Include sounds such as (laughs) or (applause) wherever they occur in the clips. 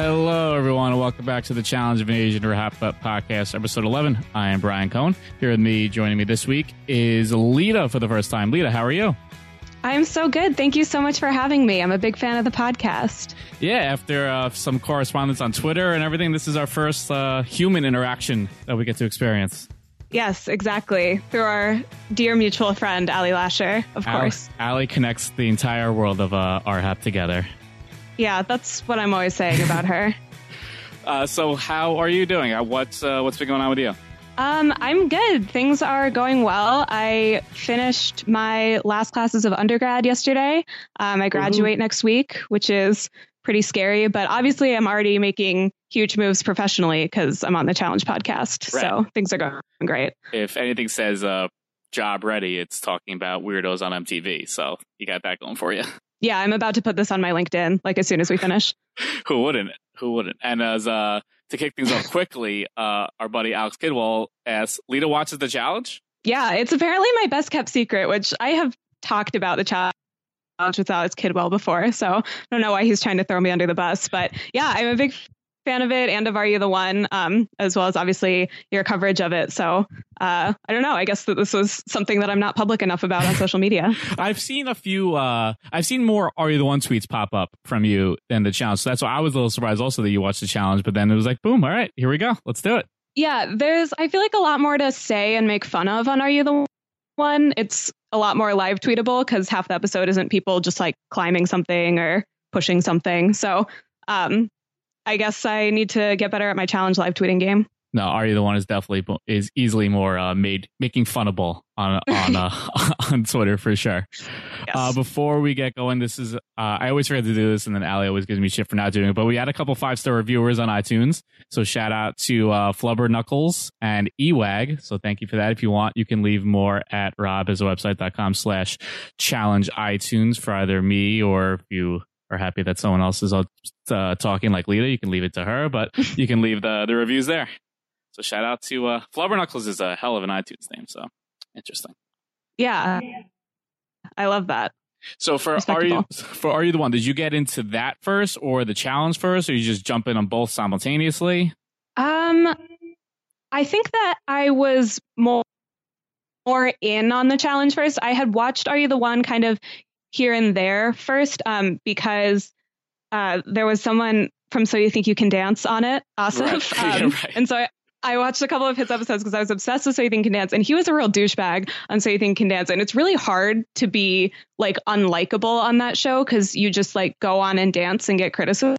Hello, everyone, and welcome back to the Challenge Invasion Wrap Up Podcast, episode 11. I am Brian Cohen. Here with me, joining me this week is Lita for the first time. Lita, how are you? I'm so good. Thank you so much for having me. I'm a big fan of the podcast. Yeah, after uh, some correspondence on Twitter and everything, this is our first uh, human interaction that we get to experience. Yes, exactly. Through our dear mutual friend, Ali Lasher, of course. Ali connects the entire world of uh, RHAP together. Yeah, that's what I'm always saying about her. (laughs) uh, so, how are you doing? Uh, what's uh, what's been going on with you? Um, I'm good. Things are going well. I finished my last classes of undergrad yesterday. Um, I graduate Ooh. next week, which is pretty scary. But obviously, I'm already making huge moves professionally because I'm on the Challenge podcast. Right. So things are going great. If anything says uh, job ready, it's talking about weirdos on MTV. So you got that going for you. Yeah, I'm about to put this on my LinkedIn like as soon as we finish. (laughs) Who wouldn't? Who wouldn't? And as uh to kick things off (laughs) quickly, uh our buddy Alex Kidwell asks, Lita watches the challenge? Yeah, it's apparently my best kept secret, which I have talked about the challenge with Alex Kidwell before. So I don't know why he's trying to throw me under the bus. But yeah, I'm a big fan of it and of Are You the One, um, as well as obviously your coverage of it. So uh, I don't know. I guess that this was something that I'm not public enough about on social media. (laughs) I've seen a few. Uh, I've seen more Are You the One tweets pop up from you than the challenge. So that's why I was a little surprised also that you watched the challenge. But then it was like, boom! All right, here we go. Let's do it. Yeah, there's. I feel like a lot more to say and make fun of on Are You the One. It's a lot more live tweetable because half the episode isn't people just like climbing something or pushing something. So um, I guess I need to get better at my challenge live tweeting game. No, Are You the One is definitely is easily more uh, made making funnable on on uh, (laughs) on Twitter for sure. Yes. Uh, before we get going, this is uh, I always forget to do this, and then Ali always gives me shit for not doing it. But we had a couple five star reviewers on iTunes, so shout out to uh, Flubber Knuckles and Ewag. So thank you for that. If you want, you can leave more at robhasawebsite.com slash challenge iTunes for either me or if you are happy that someone else is uh, talking like Lita, you can leave it to her, but (laughs) you can leave the, the reviews there. So shout out to uh, Flubber Knuckles is a hell of an iTunes name. So interesting. Yeah, I love that. So for are you for are you the one? Did you get into that first or the challenge first, or you just jump in on both simultaneously? Um, I think that I was more more in on the challenge first. I had watched Are You the One kind of here and there first um, because uh, there was someone from So You Think You Can Dance on it, Asaf. Right. (laughs) Um, yeah, (laughs) right. And so I, I watched a couple of his episodes because I was obsessed with So You Think You Can Dance, and he was a real douchebag on So You Think You Can Dance. And it's really hard to be like unlikable on that show because you just like go on and dance and get criticism.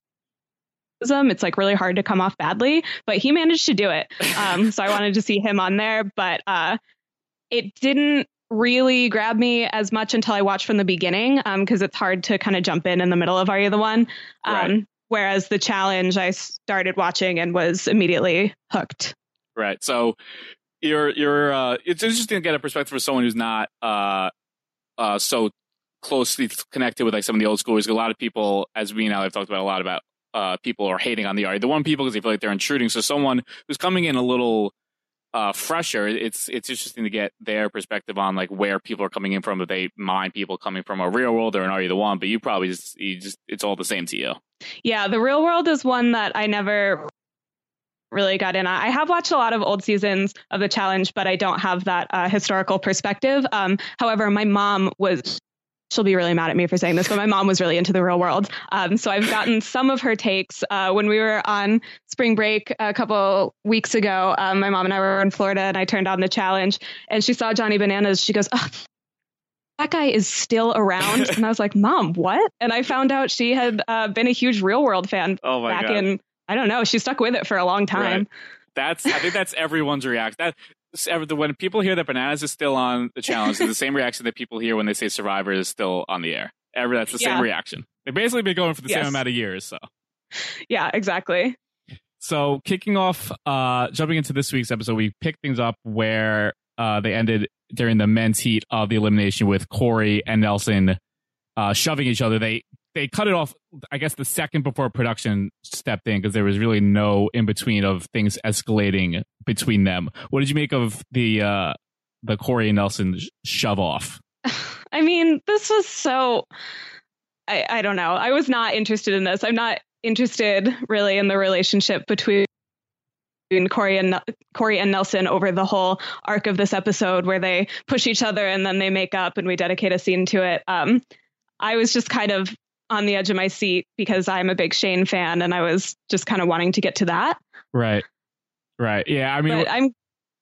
It's like really hard to come off badly, but he managed to do it. Um, so I wanted to see him on there, but uh, it didn't really grab me as much until I watched from the beginning because um, it's hard to kind of jump in in the middle of Are You the One? Um, right. Whereas the challenge, I started watching and was immediately hooked. Right. So you're you're uh, it's interesting to get a perspective for someone who's not uh, uh, so closely connected with like some of the old schoolers. A lot of people, as we now have talked about a lot about uh, people are hating on the Are You the One people because they feel like they're intruding. So someone who's coming in a little uh, fresher, it's it's interesting to get their perspective on like where people are coming in from. If they mind people coming from a real world or an Are You the One, but you probably just you just it's all the same to you. Yeah, the real world is one that I never really got in. I have watched a lot of old seasons of the challenge, but I don't have that uh, historical perspective. Um, however, my mom was she'll be really mad at me for saying this, but my mom was really into the real world. Um, so I've gotten some of her takes. Uh, when we were on spring break a couple weeks ago, um, my mom and I were in Florida and I turned on the challenge and she saw Johnny Bananas. She goes, oh, that guy is still around. (laughs) and I was like, Mom, what? And I found out she had uh, been a huge real world fan oh back God. in, I don't know, she stuck with it for a long time. Right. That's I think that's everyone's reaction. That when people hear that bananas is still on the challenge, it's the same reaction that people hear when they say Survivor is still on the air. Ever that's the yeah. same reaction. They've basically been going for the yes. same amount of years. So, yeah, exactly. So, kicking off, uh, jumping into this week's episode, we picked things up where uh, they ended during the men's heat of the elimination with Cory and Nelson uh, shoving each other. They they cut it off, I guess, the second before production stepped in because there was really no in between of things escalating between them. What did you make of the uh, the Cory and Nelson shove off? (laughs) I mean, this was so. I, I don't know. I was not interested in this. I'm not interested really in the relationship between Cory and Cory and Nelson over the whole arc of this episode, where they push each other and then they make up, and we dedicate a scene to it. Um, I was just kind of on the edge of my seat because I'm a big Shane fan, and I was just kind of wanting to get to that. Right, right, yeah. I mean, but I'm.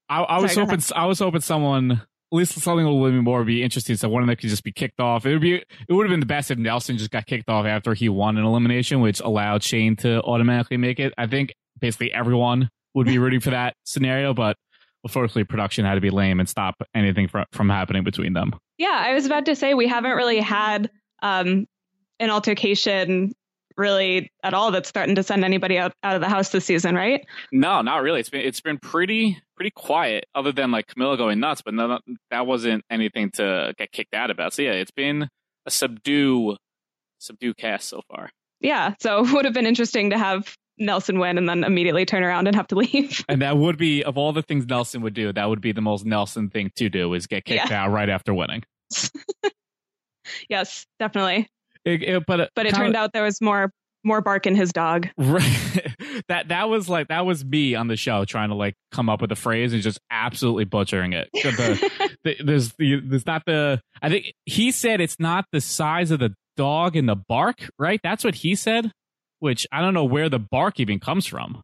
I, I was hoping. I was hoping someone at least something a little bit more would be interesting. So one of them could just be kicked off. It would be. It would have been the best if Nelson just got kicked off after he won an elimination, which allowed Shane to automatically make it. I think basically everyone would be (laughs) rooting for that scenario, but unfortunately, production had to be lame and stop anything from from happening between them. Yeah, I was about to say we haven't really had um, an altercation really at all that's threatened to send anybody out, out of the house this season, right? No, not really. It's been it's been pretty pretty quiet, other than like Camila going nuts, but no, that wasn't anything to get kicked out about. So yeah, it's been a subdue subdue cast so far. Yeah, so (laughs) it would have been interesting to have Nelson win and then immediately turn around and have to (laughs) leave. and that would be of all the things Nelson would do, that would be the most Nelson thing to do is get kicked yeah. out right after winning. (laughs) yes, definitely. It, it, but but it turned out there was more more bark in his dog. Right. (laughs) that that was like that was me on the show trying to like come up with a phrase and just absolutely butchering it. The, the, (laughs) there's the, there's not the I think he said it's not the size of the dog in the bark, right? That's what he said which I don't know where the bark even comes from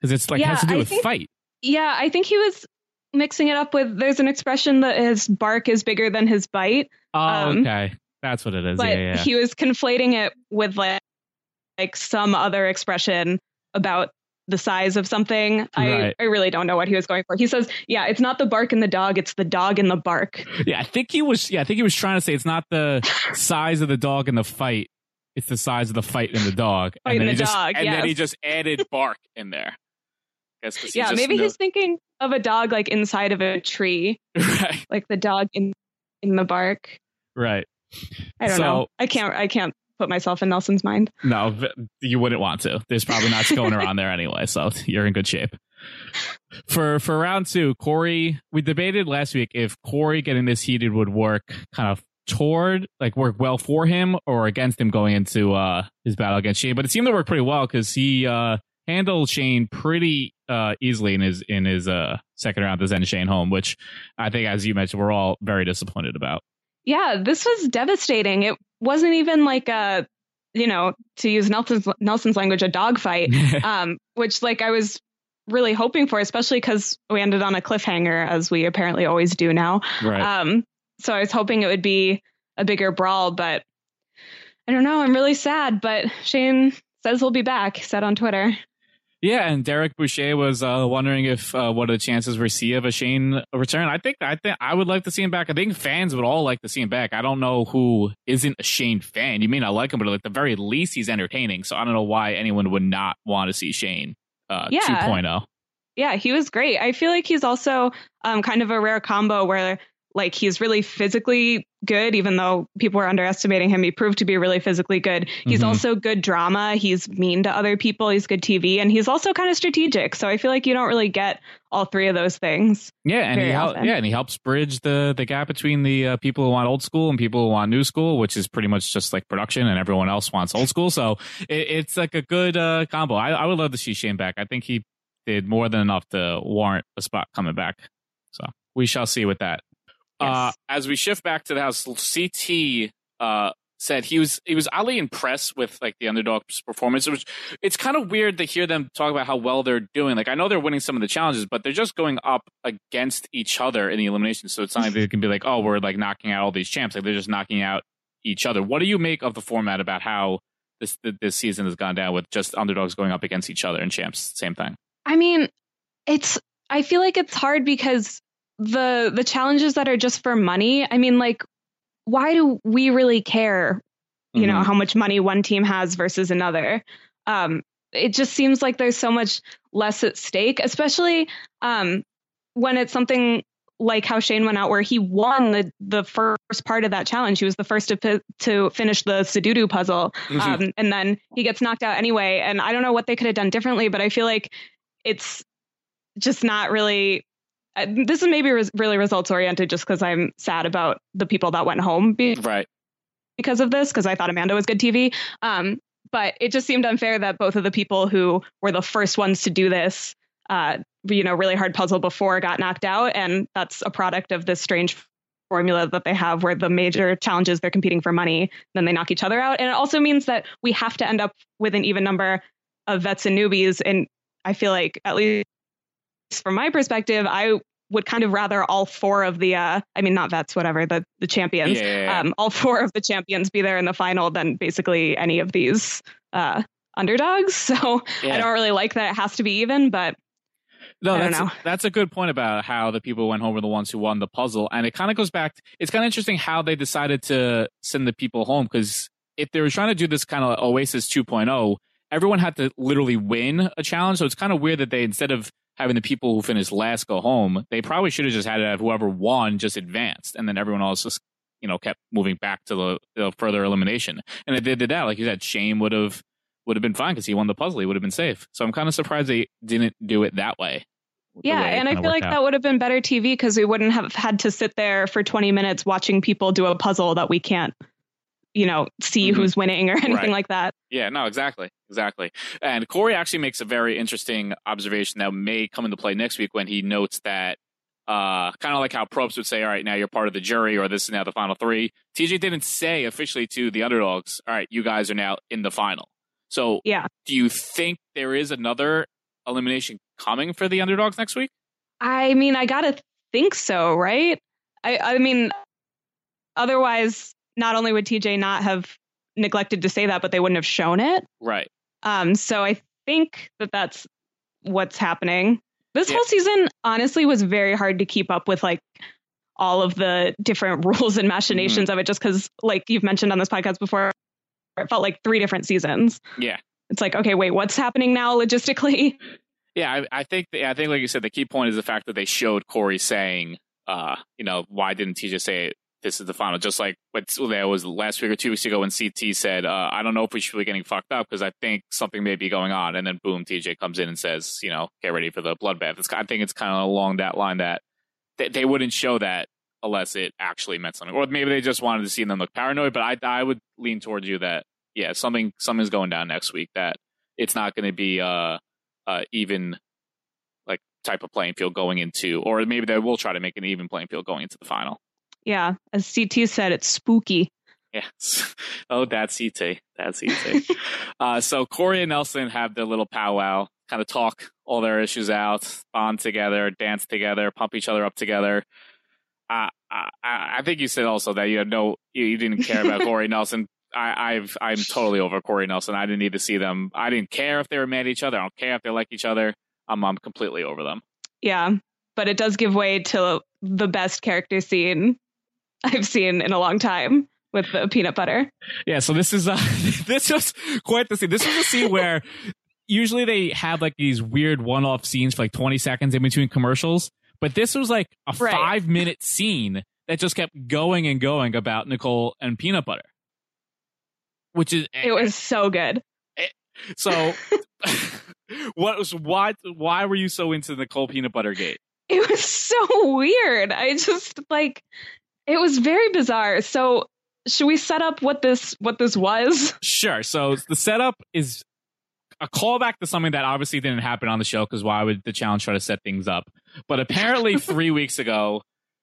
because it's like yeah, has to do I with think, fight. Yeah, I think he was mixing it up with. There's an expression that his bark is bigger than his bite. Oh, um, okay, that's what it is. But yeah, yeah. he was conflating it with like like some other expression about the size of something. Right. I, I really don't know what he was going for. He says, yeah, it's not the bark in the dog, it's the dog in the bark. Yeah, I think he was yeah, I think he was trying to say it's not the (laughs) size of the dog in the fight, it's the size of the fight in the dog. Fight and then the he just, dog, and yes. then he just added bark in there. yeah, maybe he's thinking of a dog like inside of a tree, (laughs) right? Like the dog in in the bark, right? I don't so, know. I can't. I can't put myself in Nelson's mind. No, you wouldn't want to. There's probably not going (laughs) around there anyway, so you're in good shape. For for round two, Cory, we debated last week if Cory getting this heated would work kind of toward like work well for him or against him going into uh his battle against Shane. But it seemed to work pretty well because he uh handled Shane pretty uh easily in his in his uh second round to send Shane home, which I think as you mentioned, we're all very disappointed about. Yeah, this was devastating. It wasn't even like a you know, to use Nelson's Nelson's language, a dogfight. (laughs) um, which like I was really hoping for, especially because we ended on a cliffhanger, as we apparently always do now. Right. Um, so I was hoping it would be a bigger brawl, but I don't know. I'm really sad, but Shane says he'll be back, said on Twitter. Yeah, and Derek Boucher was uh, wondering if uh, what are the chances we see of a Shane return. I think I think I would like to see him back. I think fans would all like to see him back. I don't know who isn't a Shane fan. You may not like him, but at the very least, he's entertaining. So I don't know why anyone would not want to see Shane uh, yeah. 2.0. Yeah, he was great. I feel like he's also um, kind of a rare combo where like he's really physically good, even though people were underestimating him. He proved to be really physically good. He's mm-hmm. also good drama. He's mean to other people. He's good TV, and he's also kind of strategic. So I feel like you don't really get all three of those things. Yeah, and he hel- yeah, and he helps bridge the the gap between the uh, people who want old school and people who want new school, which is pretty much just like production, and everyone else wants old school. So it, it's like a good uh, combo. I, I would love to see Shane back. I think he did more than enough to warrant a spot coming back. So we shall see with that. Uh, as we shift back to the house, CT uh, said he was he was oddly impressed with like the underdog's performance. Which it's kind of weird to hear them talk about how well they're doing. Like I know they're winning some of the challenges, but they're just going up against each other in the elimination. So it's not like they can be like, oh, we're like knocking out all these champs. Like they're just knocking out each other. What do you make of the format about how this this season has gone down with just underdogs going up against each other and champs? Same thing. I mean, it's I feel like it's hard because the the challenges that are just for money i mean like why do we really care you mm-hmm. know how much money one team has versus another um it just seems like there's so much less at stake especially um when it's something like how Shane went out where he won the the first part of that challenge. He was the first to to finish the Sudoku puzzle, mm-hmm. um, and then he gets knocked out anyway. And I don't know what they could have done differently, but I feel like it's just not really this is maybe res- really results oriented just because I'm sad about the people that went home be- right because of this because I thought Amanda was good TV. Um, but it just seemed unfair that both of the people who were the first ones to do this, uh, you know, really hard puzzle before got knocked out. And that's a product of this strange formula that they have where the major challenges they're competing for money, then they knock each other out. And it also means that we have to end up with an even number of vets and newbies. And I feel like, at least from my perspective, I would kind of rather all four of the uh, I mean not vets, whatever, the the champions. Yeah, yeah. Um, all four of the champions be there in the final than basically any of these uh, underdogs. (laughs) So. I don't really like that it has to be even, but No, that's know. that's a good point about how the people who went home were the ones who won the puzzle, and it kind of goes back. It's kind of interesting how they decided to send the people home because if they were trying to do this kind of Oasis 2.0, everyone had to literally win a challenge. So it's kind of weird that they instead of having the people who finished last go home, they probably should have just had it have whoever won just advanced, and then everyone else just you know kept moving back to the, the further elimination. And if they did that, like you said, Shane would have would have been fine because he won the puzzle. He would have been safe. So I'm kind of surprised they didn't do it that way. yeah, way and I feel like out. that would have been better TV because we wouldn't have had to sit there for 20 minutes watching people do a puzzle that we can't, you know, see Mhm. who's winning or (laughs) anything Right. like that. Yeah, no, exactly, exactly. And Cory actually makes a very interesting observation that may come into play next week when he notes that, uh, kind of like how Probst would say, "All right, now you're part of the jury," or "This is now the final three. TJ didn't say officially to the underdogs, "All right, you guys are now in the final." So, Yeah. do you think there is another elimination coming for the underdogs next week? I mean, I gotta think so, right? I, I mean, otherwise, not only would TJ not have neglected to say that, but they wouldn't have shown it. Right. Um, so I think that that's what's happening. This Yeah. whole season, honestly, was very hard to keep up with, like all of the different (laughs) rules and machinations of it, just because, like you've mentioned on this podcast before, it felt like three different seasons. Yeah. It's like, okay, wait, what's happening now logistically? (laughs) Yeah, I, I think I think like you said, the key point is the fact that they showed Cory saying, uh, you know, why didn't TJ say this is the final? Just like what there was last week or two weeks ago when CT said, uh, I don't know if we should be getting fucked up because I think something may be going on, and then boom, TJ comes in and says, you know, get ready for the bloodbath. It's, I think it's kind of along that line that they, they wouldn't show that unless it actually meant something, or maybe they just wanted to see them look paranoid. But I I would lean towards you that yeah, something something's going down next week that it's not going to be uh uh, even like type of playing field going into, or maybe they will try to make an even playing field going into the final. Yeah, as CT said, it's spooky. Yes. (laughs) Oh, that's CT. That's CT. (laughs) uh, so Cory and Nelson have their little powwow, kind of talk all their issues out, bond together, dance together, pump each other up together. Uh, I, I think you said also that you had no, you, you didn't care about (laughs) Cory Nelson. I, I've, I'm totally over Cory Nelson. I didn't need to see them. I didn't care if they were mad at each other. I don't care if they like each other. I'm, I'm completely over them. Yeah, but it does give way to the best character scene (laughs) I've seen in a long time with the peanut butter. Yeah, so this is uh, (laughs) this was quite the scene. This was a scene where (laughs) usually they have like these weird one-off scenes for like 20 seconds in between commercials, but this was like a Right. five-minute scene that just kept going and going about Nicole and peanut butter, which is It was so good. so. what was why? Why were you so into Nicole peanut butter gate? It was so weird. I just like it was very bizarre. So should we set up what this what this was? (laughs) Sure. So the setup is a callback to something that obviously didn't happen on the show because why would the challenge try to set things up? But apparently, (laughs) three weeks ago,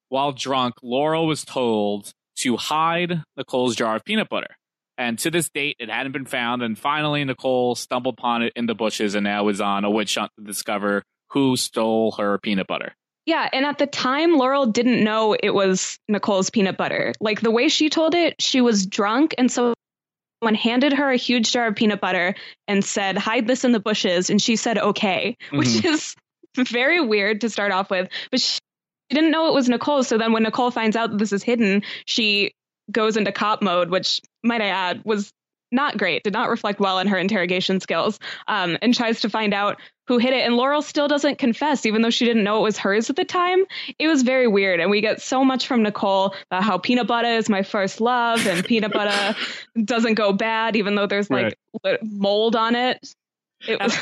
while drunk, Laurel was told to hide Nicole's jar of peanut butter. And to this date, it hadn't been found. And finally, Nicole stumbled upon it in the bushes and now is on a witch hunt to discover who stole her peanut butter. Yeah, and at the time Laurel didn't know it was Nicole's peanut butter. Like the way she told it, she was drunk and so someone handed her a huge jar of peanut butter and said, "Hide this in the bushes." And she said, "Okay," (laughs) which mm-hmm. is very weird to start off with, but she didn't know it was Nicole. So then when Nicole finds out that this is hidden, she goes into cop mode, which might I add was not great, did not reflect well on her interrogation skills, um, and tries to find out who hit it. And Laurel still doesn't confess, even though she didn't know it was hers at the time. It was very weird. And we get so much from Nicole about how peanut butter is my first love and peanut butter (laughs) doesn't go bad, even though there's like li- mold on it. It was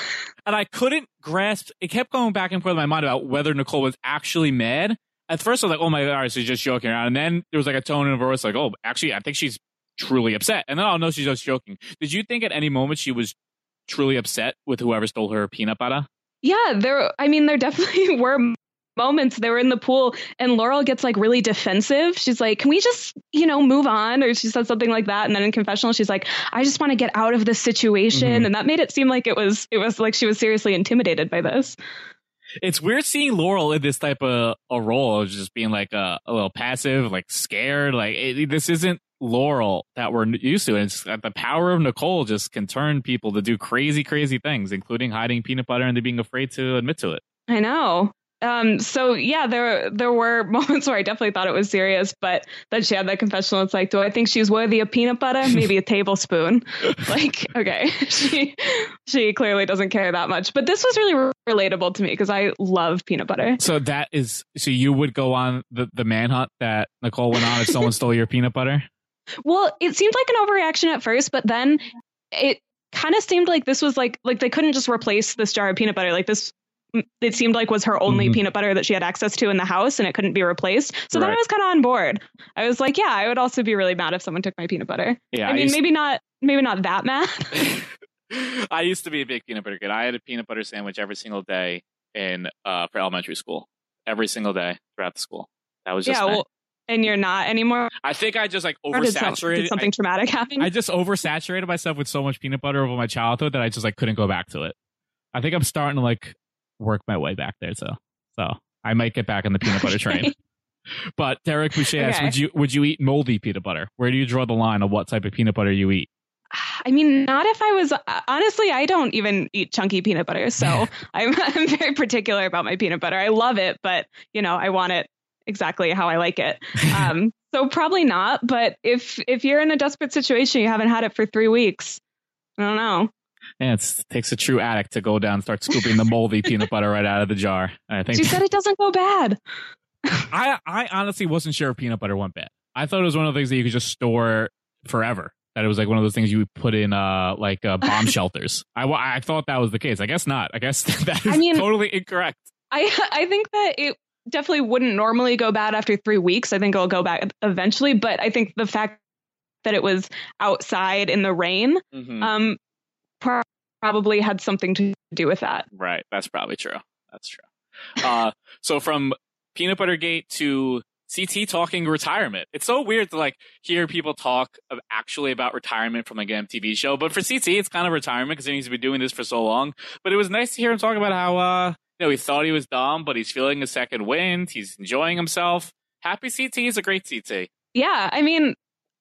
and I couldn't grasp. It kept going back and forth in my mind about whether Nicole was actually mad. At first, I was like, "Oh my god, she's just joking around," and then there was like a tone in her voice, like, "Oh, actually, I think she's truly upset. And then I'll know she's just joking. Did you think at any moment she was truly upset with whoever stole her peanut butter? Yeah, there. I mean, there definitely (laughs) were moments they were in the pool and Laurel gets like really defensive. She's like, "Can we just, you know, move on?" Or she said something like that. And then in confessional, she's like, "I just want to get out of this situation." Mm-hmm. And that made it seem like it was it was like she was seriously intimidated by this. It's weird seeing Laurel in this type of a role just being like a, a little passive, like scared. Like it, this isn't Laurel that we're used to. And it's uh, the power of Nicole just can turn people to do crazy, crazy things, including hiding peanut butter and they being afraid to admit to it. I know. Um, so yeah, there there were (laughs) moments where I definitely thought it was serious, but then she had that confessional. It's like, do I think she's worthy of peanut butter? Maybe a (laughs) tablespoon. like, okay, (laughs) she she clearly doesn't care that much. But this was really re- relatable to me because I love peanut butter. So that is so you would go on the the manhunt that Nicole went on if someone stole your peanut butter. Well, it seemed like an overreaction at first, but then it kind of seemed like this was like like they couldn't just replace this jar of peanut butter. Like this it seemed like was her only mm-hmm. peanut butter that she had access to in the house and it couldn't be replaced. So right. then I was kind of on board. I was like, yeah, I would also be really mad if someone took my peanut butter. Yeah, I mean, I maybe to... not maybe not that mad. (laughs) (laughs) I used to be a big peanut butter kid. I had a peanut butter sandwich every single day in uh, for elementary school. Every single day throughout the school. That was just yeah, well, and you're not anymore. I think I just like oversaturated. Did, did something I, traumatic happen? I just oversaturated myself with so much peanut butter over my childhood that I just like couldn't go back to it. I think I'm starting to like work my way back there. So, so I might get back on the peanut butter train. but Derek Boucher okay. asks, would you would you eat moldy peanut butter? Where do you draw the line on what type of peanut butter you eat? I mean, not if I was honestly. I don't even eat chunky peanut butter, so (laughs) (laughs) I'm I'm very particular about my peanut butter. I love it, but you know, I want it exactly how I like it. Um, (laughs) so probably not. But if if you're in a desperate situation, you haven't had it for three weeks. I don't know. Yeah, it takes a true addict to go down and start scooping the moldy (laughs) peanut butter right out of the jar. I think she said it doesn't go bad. (laughs) I I honestly wasn't sure if peanut butter went bad. I thought it was one of the things that you could just store forever. That it was like one of those things you would put in uh like uh, bomb (laughs) shelters. I I thought that was the case. I guess not. I guess that is I mean, totally incorrect. I I think that it definitely wouldn't normally go bad after three weeks. I think it'll go back eventually. But I think the fact that it was outside in the rain mm-hmm. um, probably had something to do with that. Right. That's probably true. That's true. Uh, (laughs) so from peanut butter gate to CT talking retirement. It's so weird to like hear people talk of actually about retirement from like an MTV show. But for CT, it's kind of retirement because he's been doing this for so long. But it was nice to hear him talk about how uh, you know he thought he was dumb, but he's feeling a second wind. He's enjoying himself. Happy CT is a great CT. Yeah, I mean,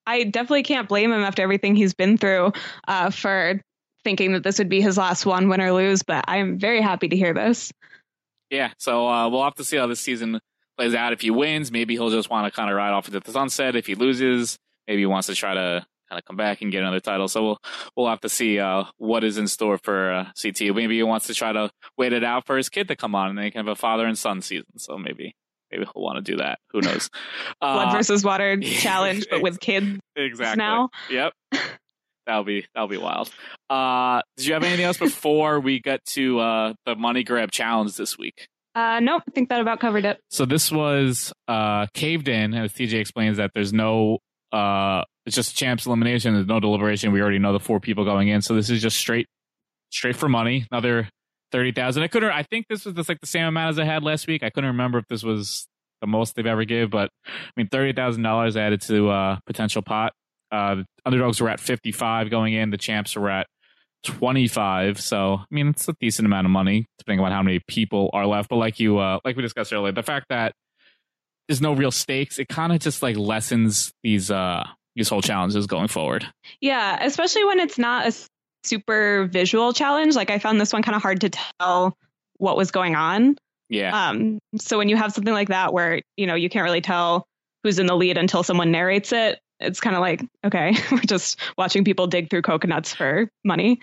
I definitely can't blame him after everything he's been through uh, for thinking that this would be his last one, win or lose. But I'm very happy to hear this. Yeah, so uh, we'll have to see how this season plays out. If he wins, maybe he'll just want to kind of ride off into the sunset. If he loses, maybe he wants to try to kind of come back and get another title. So we'll we'll have to see uh, what is in store for uh, CT. Maybe he wants to try to wait it out for his kid to come on, and they can have a father and son season. So maybe maybe he'll want to do that. Who knows? Blood uh, versus water (laughs) challenge, but with kids (laughs) exactly. now. Yep. (laughs) That'll be that'll be wild. Uh, did you have anything else before we get to uh, the money grab challenge this week? Uh, nope, I think that about covered it. So this was uh, caved in, as TJ explains that there's no, uh, it's just champs elimination. There's no deliberation. We already know the four people going in, so this is just straight, straight for money. Another thirty thousand. I couldn't. I think this was just like the same amount as I had last week. I couldn't remember if this was the most they've ever give, but I mean thirty thousand dollars added to uh, potential pot. Uh, the underdogs were at 55 going in. The champs were at 25. So, I mean, it's a decent amount of money depending on how many people are left. But like you, uh, like we discussed earlier, the fact that there's no real stakes, it kind of just like lessens these, uh, these whole challenges going forward. Yeah, especially when it's not a super visual challenge. Like I found this one kind of hard to tell what was going on. Yeah. Um. So when you have something like that where you know you can't really tell who's in the lead until someone narrates it, it's kind of like okay (laughs) we're just watching people dig through coconuts for money.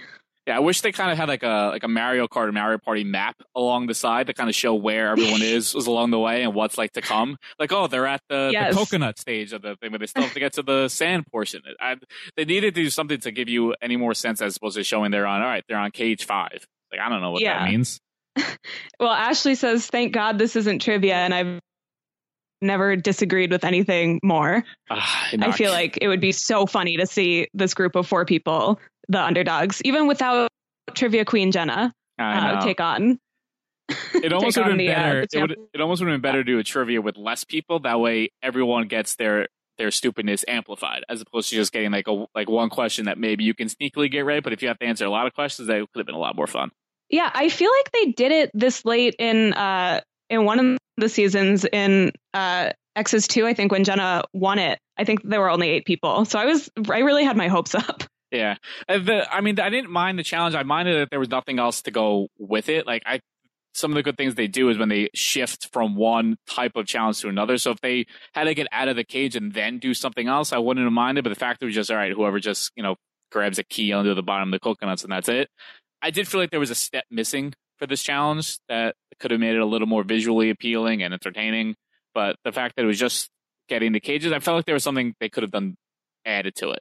Yeah i wish they kind of had like a like a mario kart or mario party map along the side to kind of show where everyone (laughs) is is along the way and what's like to come. Like oh they're at the, yes. the coconut stage of the thing but they still have to get to the sand portion. I, they needed to do something to give you any more sense as opposed to showing they're on all right they're on cage five. Like i don't know what yeah. that means. (laughs) Well ashley says thank god this isn't trivia and i've never disagreed with anything more. Uh, I feel like it would be so funny to see this group of four people, the underdogs, even without trivia queen Jenna, uh, take on. (laughs) It almost would have been uh, better. it, would, it almost would have been better to do a trivia with less people. That way, everyone gets their their stupidness amplified, as opposed to just getting like a like one question that maybe you can sneakily get right. But if you have to answer a lot of questions, that could have been a lot more fun. Yeah, I feel like they did it this late in uh in one of the seasons in uh Exes two. I think when Jenna won it, I think there were only eight people. So I was I really had my hopes up. (laughs) Yeah, uh, the, I mean, I didn't mind the challenge. I minded that there was nothing else to go with it. Like I some of the good things they do is when they shift from one type of challenge to another. So if they had to get out of the cage and then do something else, I wouldn't have minded. But the fact that it was just all right, whoever just you know grabs a key under the bottom of the coconuts and that's it. I did feel like there was a step missing for this challenge that could have made it a little more visually appealing and entertaining. But the fact that it was just getting the cages, I felt like there was something they could have done added to it.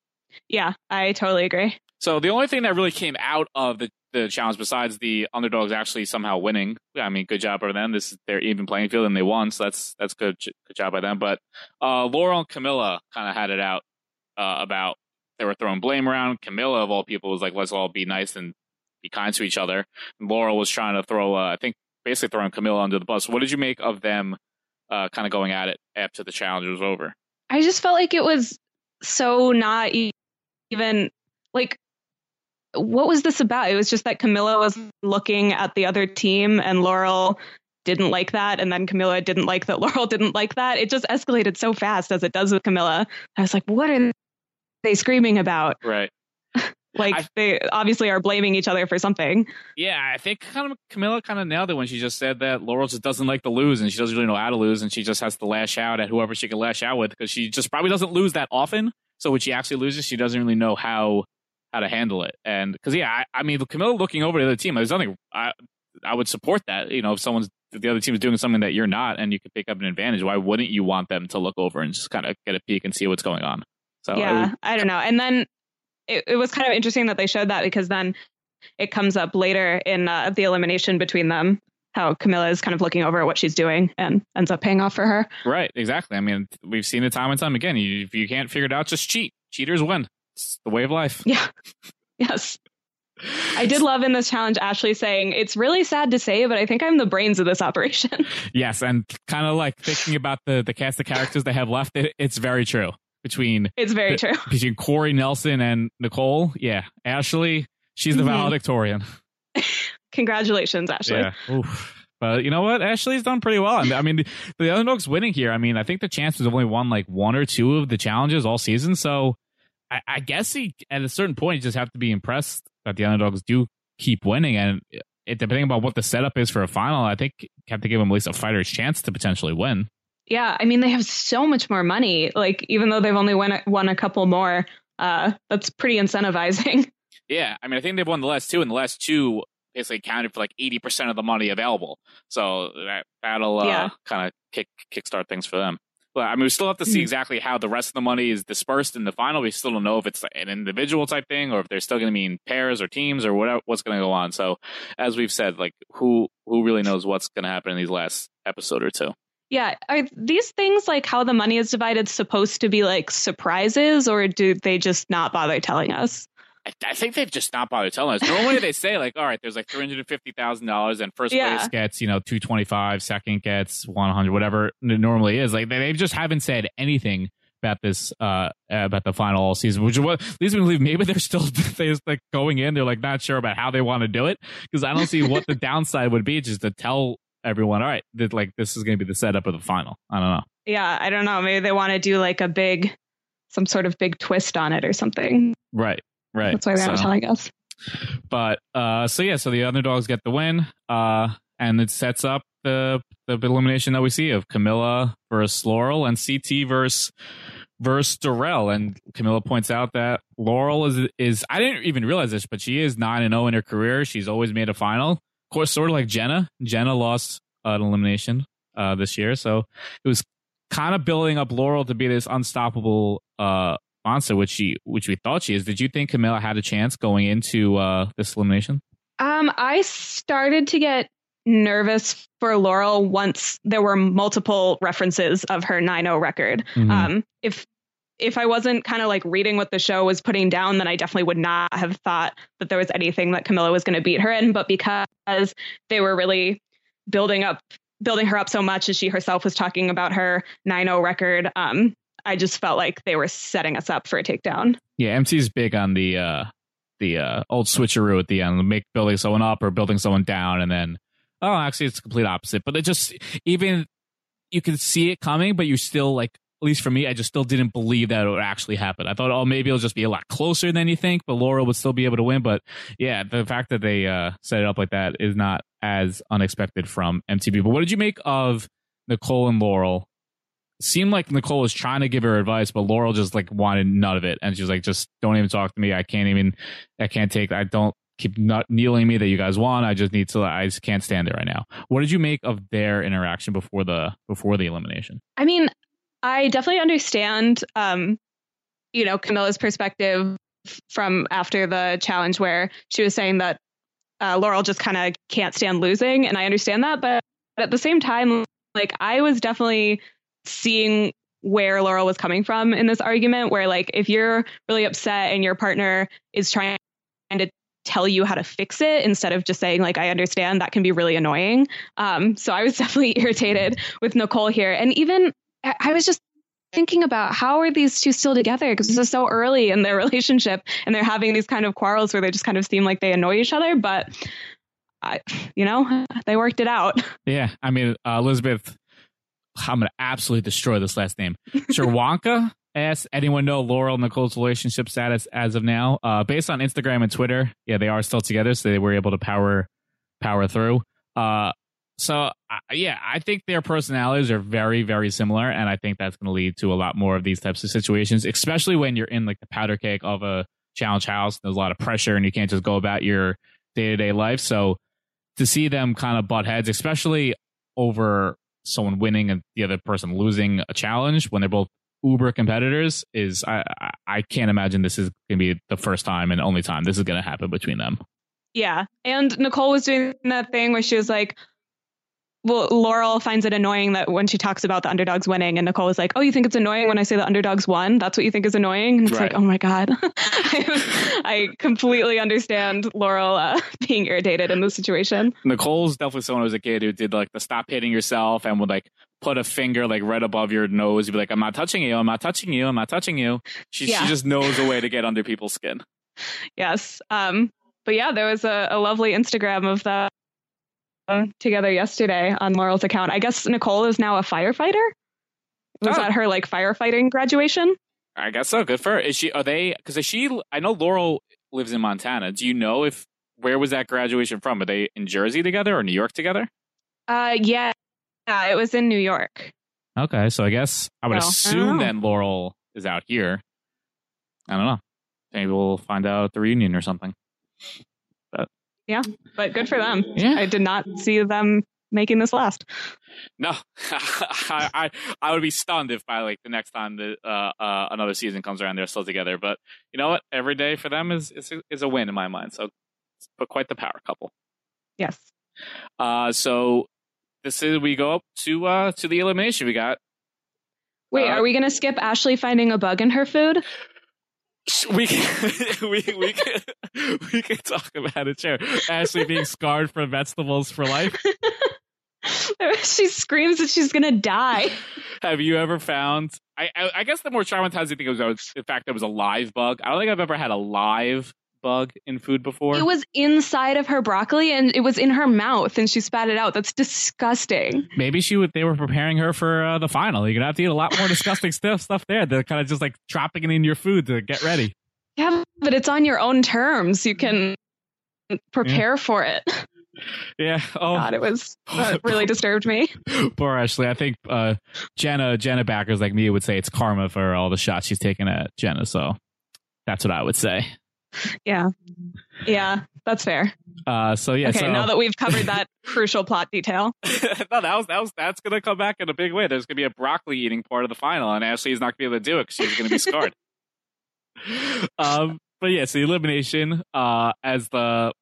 Yeah, I totally agree. So the only thing that really came out of the the challenge besides the underdogs actually somehow winning. I mean, good job by them. This is their even playing field and they won, so that's that's good good job by them. But uh, Laurel and Camila kind of had it out uh, about they were throwing blame around. Camila of all people was like, "Let's all be nice and be kind to each other." And Laurel was trying to throw, uh, I think, basically throwing Camila under the bus. What did you make of them uh, kind of going at it after the challenge was over? I just felt like it was so not even like what was this about? It was just that Camila was looking at the other team and Laurel didn't like that. And then Camila didn't like that (laughs) Laurel didn't like that. It just escalated so fast as it does with Camila. I was like, what are they screaming about? Right. Like I, they obviously are blaming each other for something. Yeah, I think kind of Camila kind of nailed it when she just said that Laurel just doesn't like to lose and she doesn't really know how to lose and she just has to lash out at whoever she can lash out with because she just probably doesn't lose that often. So when she actually loses, she doesn't really know how how to handle it. And because yeah, I, I, mean, Camila looking over the other team, there's nothing. I I would support that. You know, if someone's if the other team is doing something that you're not, and you can pick up an advantage, why wouldn't you want them to look over and just kind of get a peek and see what's going on? So yeah, would, I don't know. And then it, it was kind of interesting that they showed that because then it comes up later in uh, the elimination between them how Camila is kind of looking over at what she's doing and ends up paying off for her. Right, exactly. I mean, we've seen it time and time again. You, if you can't figure it out, just cheat. Cheaters win. It's the way of life. Yeah. (laughs) Yes. I did love in this challenge Ashley saying, It's really sad to say, but I think I'm the brains of this operation. (laughs) Yes, and kind of like thinking about the the cast of characters they have left, it, it's very true. Between It's very the, true. Between Cory Nelson and Nicole, yeah. Ashley, she's the mm-hmm. valedictorian. (laughs) Congratulations, Ashley. Yeah. Oof. But you know what? Ashley's done pretty well. I mean, the, underdog's winning here. I mean, I think the Chances of only won like one or two of the challenges all season. So I, I guess he at a certain point you just have to be impressed that the underdogs do keep winning, and it, depending on what the setup is for a final, I think you have to give them at least a fighter's chance to potentially win. Yeah, I mean they have so much more money. Like even though they've only won won a couple more, uh, that's pretty incentivizing. (laughs) Yeah, I mean I think they've won the last two, and the last two basically accounted for like eighty percent of the money available. So that that'll uh, yeah. kind of kick kickstart things for them. But I mean, we still have to see hmm. exactly how the rest of the money is dispersed in the final. We still don't know if it's an individual type thing or if they're still going to be in pairs or teams or whatever, what's going to go on. So, as we've said, like who who really knows what's going to happen in these last episode or two? Yeah, are these things like how the money is divided supposed to be like surprises, or do they just not bother telling us? I, I, think they've just not bothered telling us. Normally they say like, all right, there's like three hundred and fifty thousand dollars, and first yeah. place gets you know two twenty five, second gets one hundred, whatever it normally is. Like they, they just haven't said anything about this uh about the final season which is what leads me to believe maybe they're still (laughs) they're like going in they're like not sure about how they want to do it because i don't see what the (laughs) downside would be just to tell everyone all right that like this is going to be the setup of the final i don't know yeah i don't know maybe they want to do like a big some sort of big twist on it or something right Right. That's why they're so, not telling us. But uh, so yeah, so the underdogs get the win, uh, and it sets up the the elimination that we see of Camila versus Laurel and CT versus versus Darrell. And Camila points out that Laurel is is I didn't even realize this, but she is nine and zero oh in her career. She's always made a final. Of course, sort of like Jenna. Jenna lost an elimination uh, this year, so it was kind of building up Laurel to be this unstoppable uh, monster, which she which we thought she is. Did you think Camila had a chance going into uh, this elimination? Um, I started to get nervous for Laurel once there were multiple references of her 9-0 record. Mm-hmm. Um, if if I wasn't kind of like reading what the show was putting down, then I definitely would not have thought that there was anything that Camila was going to beat her in. But because they were really building up, building her up so much, as she herself was talking about her 9-0 record, um, I just felt like they were setting us up for a takedown. Yeah, MC's big on the uh, the uh, old switcheroo at the end, make building someone up or building someone down, and then oh, actually, it's the complete opposite. But it just even you can see it coming, but you still like at least for me, I just still didn't believe that it would actually happen. I thought, oh, maybe it'll just be a lot closer than you think, but Laurel would still be able to win. But yeah, the fact that they uh, set it up like that is not as unexpected from MTV. But what did you make of Nicole and Laurel? Seemed like Nicole was trying to give her advice, but Laurel just like wanted none of it, and she's like, "Just don't even talk to me. I can't even. I can't take. I don't keep not kneeling me that you guys want. I just need to. I just can't stand it right now." What did you make of their interaction before the before the elimination? I mean, I definitely understand, um, you know, Camila's perspective from after the challenge where she was saying that uh, Laurel just kind of can't stand losing, and I understand that, but at the same time, like I was definitely seeing where Laurel was coming from in this argument, where like if you're really upset and your partner is trying to tell you how to fix it instead of just saying like i understand that can be really annoying. Um, so i was (laughs) definitely irritated with nicole here. And even I was just thinking about how are these two still together? Because this is so early in their (laughs) relationship and they're having these kind of quarrels where they just kind of seem like they annoy each other but I, you know they worked it out. (laughs) Yeah i mean uh, elizabeth i'm gonna absolutely destroy this last name. Cherwanka (laughs) asks anyone know laurel and nicole's relationship status as of now uh, based on instagram and twitter yeah they are still together so they were able to power power through. Uh, so yeah, I think their personalities are very, very similar, and I think that's going to lead to a lot more of these types of situations, especially when you're in like the powder cake of a challenge house. There's a lot of pressure, and you can't just go about your day to day life. So to see them kind of butt heads, especially over someone winning and the other person losing a challenge when they're both uber competitors, is I I can't imagine this is going to be the first time and only time this is going to happen between them. Yeah, and Nicole was doing that thing where she was like well, Laurel finds it annoying that when she talks about the underdogs winning, and Nicole is like, "Oh, you think it's annoying when I say the underdogs won? That's what you think is annoying?" And it's right. like, "Oh my god, I, (laughs) I, completely understand Laurel uh, (laughs) being irritated in this situation." Nicole's definitely someone who was a kid who did like the stop hitting yourself and would like put a finger like right above your nose. You'd be like, "I'm not touching you. I'm not touching you. I'm not touching you." She yeah. she just knows a way to get under people's skin. (laughs) Yes. Um. But yeah, there was a, a lovely Instagram of that together yesterday on Laurel's account. I guess Nicole is now a firefighter. Was oh. that her like firefighting graduation? I guess so. Good for her. Is she? Are they? Because she? I know Laurel lives in Montana. Do you know if where was that graduation from? Are they in Jersey together or New York together? Uh, yeah, yeah, it was in New York. Okay, so I guess I would assume then Laurel is out here. I don't know. Maybe we'll find out at the reunion or something. Yeah, but good for them. Yeah. I did not see them making this last. No, (laughs) I, I, I would be stunned if by like the next time the uh, uh, another season comes around, they're still together. But you know what? Every day for them is is, is a win in my mind. So, but quite the power couple. Yes. Uh, so this is we go up to uh to the elimination. We got. Wait, uh, are we gonna skip Ashley finding a bug in her food? We can, (laughs) we we can (laughs) we can talk about it. Sure, Ashley being scarred from vegetables for life. (laughs) she screams that she's gonna die. Have you ever found? I, I, I guess the more traumatizing thing was, was the fact that it was a live bug. I don't think I've ever had a live bug in food before. It was inside of her broccoli and it was in her mouth and she spat it out. That's disgusting. Maybe she would they were preparing her for uh, the final. You're going to have to eat a lot more disgusting (laughs) stuff stuff there. They're kind of just like dropping it in your food to get ready. Yeah, but it's on your own terms. You can prepare yeah. for it. (laughs) Yeah. Oh, God, it was (laughs) that really disturbed me. Poor Ashley. I think uh, Jenna Jenna backers like me would say it's karma for all the shots she's taken at Jenna. So that's what I would say yeah. Yeah, that's fair. Uh, so yeah. Okay, so, now that we've covered that (laughs) crucial plot detail. (laughs) no, that was that was that's gonna come back in a big way. There's gonna be a broccoli eating part of the final, and Ashley's not gonna be able to do it because she's gonna be scarred. (laughs) um, but yeah, so the elimination, uh, as the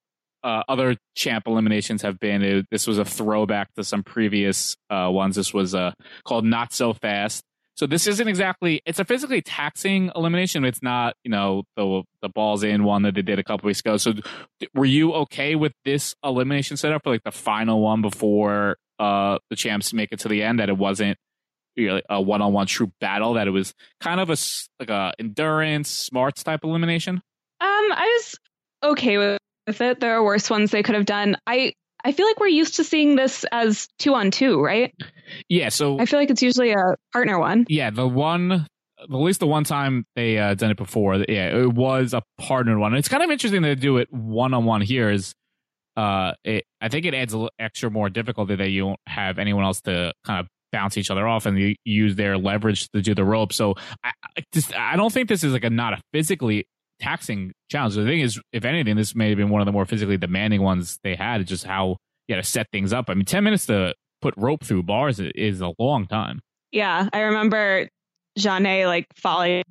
uh, other champ eliminations have been. It, this was a throwback to some previous uh, ones. This was uh, called Not So Fast. So this isn't exactly. It's a physically taxing elimination. It's not, you know, the the balls in one that they did a couple weeks ago. So were you okay with this elimination setup for like the final one before uh, the champs make it to the end? That it wasn't know, a one on one true battle. That it was kind of a like a endurance smarts type elimination. Um, I was okay with it. There are worse ones they could have done. I I feel like we're used to seeing this as two on two, right? Yeah. So I feel like it's usually a partner one. Yeah, the one, at least the one time they uh, done it before, yeah, it was a partner one. It's kind of interesting to do it one on one here. Is uh, it, I think it adds a little extra more difficulty that you don't have anyone else to kind of bounce each other off and you use their leverage to do the rope. So I, I just I don't think this is like a not a physically taxing challenge. The thing is, if anything, this may have been one of the more physically demanding ones they had. Just how you got to set things up. I mean, ten minutes to put rope through bars is a long time. Yeah, I remember Jenna like falling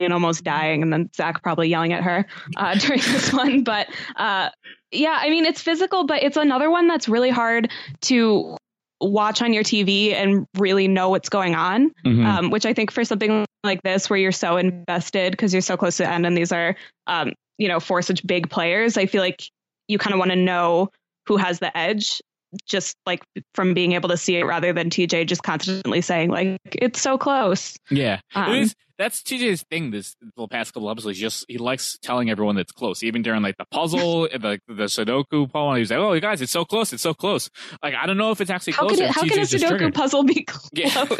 and almost dying, and then Zach probably yelling at her uh, (laughs) during this one. But uh, yeah, I mean, it's physical, but it's another one that's really hard to watch on your TV and really know what's going on. Mm-hmm. Um, which I think for something like this, where you're so invested because you're so close to the end, and these are, um, you know, for such big players, I feel like you kind of want to know who has the edge just like from being able to see it rather than TJ just constantly saying like it's so close. Yeah, um, that's TJ's thing. This the past couple episodes, just he likes telling everyone that's close. Even during like the puzzle, (laughs) the the Sudoku puzzle, he's like, "Oh, you guys, it's so close, it's so close." Like I don't know if it's actually how close. Can it, how can a Sudoku puzzle be (laughs) close? Yeah. (laughs)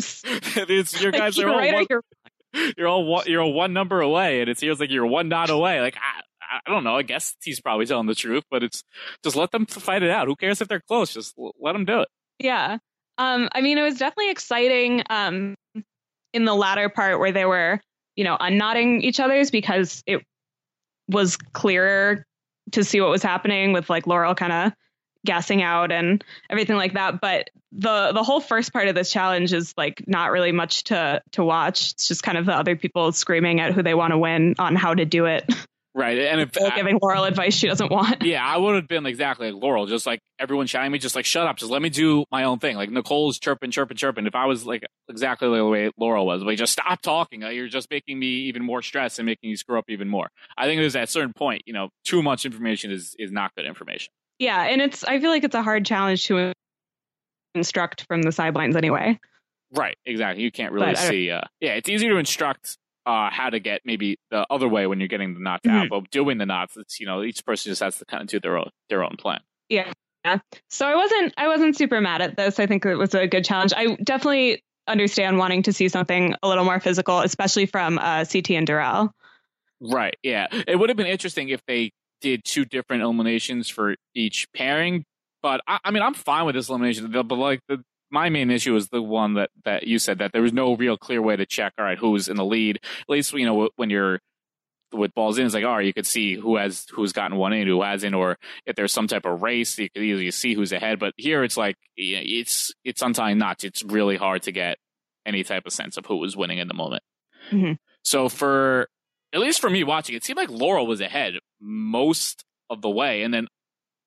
it's, your guys like, are all right one, you're... you're all one, you're one number away, and it feels like you're one dot away. Like I, I don't know. I guess he's probably telling the truth, but it's just let them fight it out. Who cares if they're close? Just let them do it. Yeah. Um, I mean, it was definitely exciting um, in the latter part where they were, you know, unknotting each other's because it was clearer to see what was happening with like Laurel kind of gassing out and everything like that. But the the whole first part of this challenge is like not really much to to watch. It's just kind of the other people screaming at who they want to win on how to do it. (laughs) Right. And if I, giving Laurel advice she doesn't want. (laughs) Yeah, I would have been exactly like Laurel, just like everyone shouting me, just like shut up, just let me do my own thing. Like Nicole's chirping, chirping, chirping. If I was like exactly the way Laurel was, like just stop talking. You're just making me even more stressed and making you screw up even more. I think there's at a certain point, you know, too much information is is not good information. Yeah, and it's I feel like it's a hard challenge to instruct from the sidelines anyway. Right, exactly. You can't really see. Uh, yeah, it's easy to instruct uh, how to get maybe the other way when you're getting the knots mm-hmm. out. But doing the knots, it's you know each person just has to kind of do their own their own plan. Yeah. Yeah. So I wasn't I wasn't super mad at this. I think it was a good challenge. I definitely understand wanting to see something a little more physical, especially from uh, CT and Darrell. Right. Yeah. It would have been interesting if they did two different eliminations for each pairing. But I, I mean, I'm fine with this elimination. But like the my main issue is the one that that you said that there was no real clear way to check. All right, who's in the lead? At least you know when you're with balls in, it's like, all right, you could see who has who's gotten one in, who hasn't, or if there's some type of race, you could easily see who's ahead. But here, it's like it's it's untying knots. It's really hard to get any type of sense of who was winning in the moment. Mm-hmm. So for at least for me watching, it seemed like Laurel was ahead most of the way, and then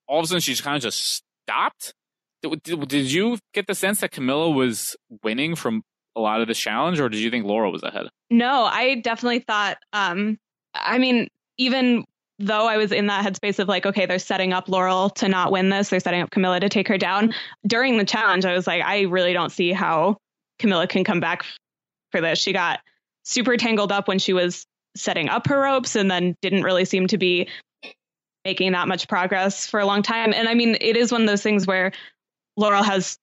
all of a sudden she's kind of just stopped did, you get the sense that Camila was winning from a lot of the challenge, or did you think Laura was ahead? No, I definitely thought. Um, I mean, even though I was in that headspace of like, okay, they're setting up Laurel to not win this, they're setting up Camila to take her down. During the challenge, I was like, I really don't see how Camila can come back for this. She got super tangled up when she was setting up her ropes and then didn't really seem to be making that much progress for a long time. And I mean, it is one of those things where Laurel has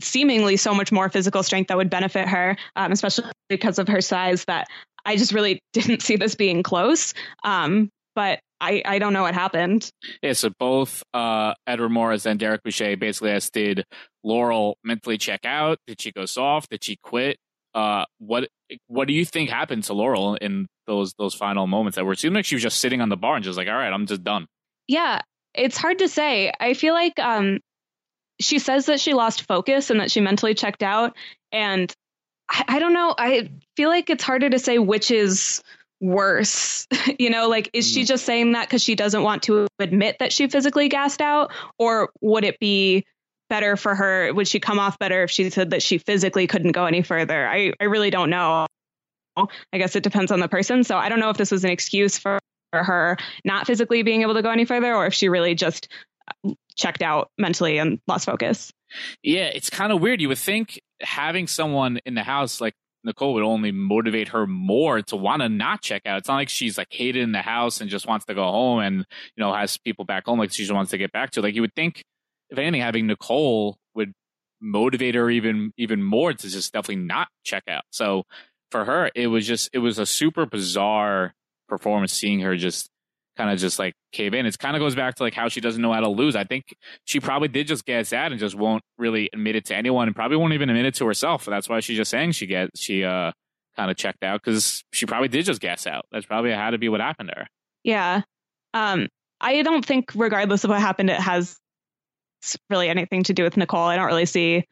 seemingly so much more physical strength that would benefit her, um, especially because of her size. That I just really (laughs) didn't see this being close. Um, but I, I don't know what happened. Yeah, so both uh, Edward Morris and Derek Boucher basically asked, did Laurel mentally check out? Did she go soft? Did she quit? Uh, what what do you think happened to Laurel in those those final moments that were it seemed like she was just sitting on the bar and just like, all right, I'm just done. Yeah, it's hard to say. I feel like um, she says that she lost focus and that she mentally checked out. And I, I don't know. I feel like it's harder to say which is worse? (laughs) you know, like, is she mm. just saying that because she doesn't want to admit that she physically gassed out? Or would it be better for her? Would she come off better if she said that she physically couldn't go any further? I, I really don't know. I guess it depends on the person. So I don't know if this was an excuse for, her not physically being able to go any further or if she really just checked out mentally and lost focus. Yeah, it's kind of weird. You would think having someone in the house like Nicole would only motivate her more to want to not check out. It's not like she's like hated in the house and just wants to go home and you know has people back home like she just wants to get back to. Like you would think, if anything, having Nicole would motivate her even even more to just definitely not check out. So for her, it was just it was a super bizarre performance seeing her just kind of just like cave in. It kind of goes back to like how she doesn't know how to lose. I think she probably did just get sad and just won't really admit it to anyone and probably won't even admit it to herself. That's why she's just saying she get she uh kind of checked out because she probably did just gas out. That's probably how to be what happened to her. Yeah. Um, I don't think regardless of what happened, it has really anything to do with Nicole. I don't really see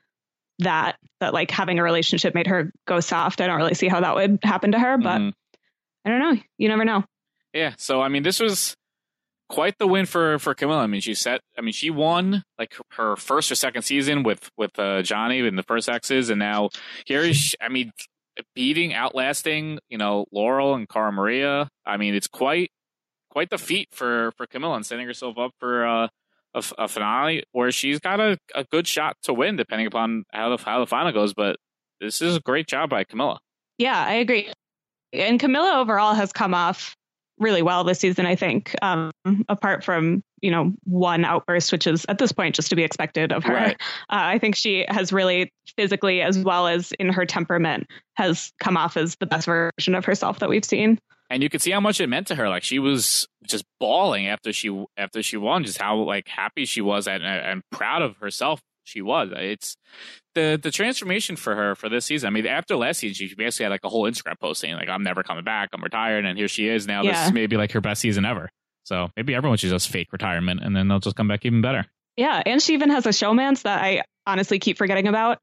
that that like having a relationship made her go soft. I don't really see how that would happen to her, but mm-hmm. I don't know. You never know. Yeah. So I mean, this was quite the win for for Camila. I mean, she set. I mean, she won like her first or second season with with uh, Johnny in the first Exes, and now here is. I mean, beating, outlasting, you know, Laurel and Cara Maria. I mean, it's quite quite the feat for for Camila and setting herself up for uh, a, a finale where she's got a, a good shot to win, depending upon how the how the final goes. But this is a great job by Camila. Yeah, I agree. And Camila overall has come off really well this season, I think, um, apart from, you know, one outburst, which is at this point just to be expected of her. Right. (laughs) Uh, I think she has really physically, as well as in her temperament, has come off as the best version of herself that we've seen. And you could see how much it meant to her. Like she was just bawling after she after she won, just how like happy she was and, and proud of herself she was. It's the the transformation for her for this season. I mean, after last season, she basically had like a whole Instagram post saying like, "I'm never coming back. I'm retired," and here she is now. Yeah. This is maybe like her best season ever. So maybe everyone should just fake retirement, and then they'll just come back even better. Yeah, and she even has a showmance that I honestly keep forgetting about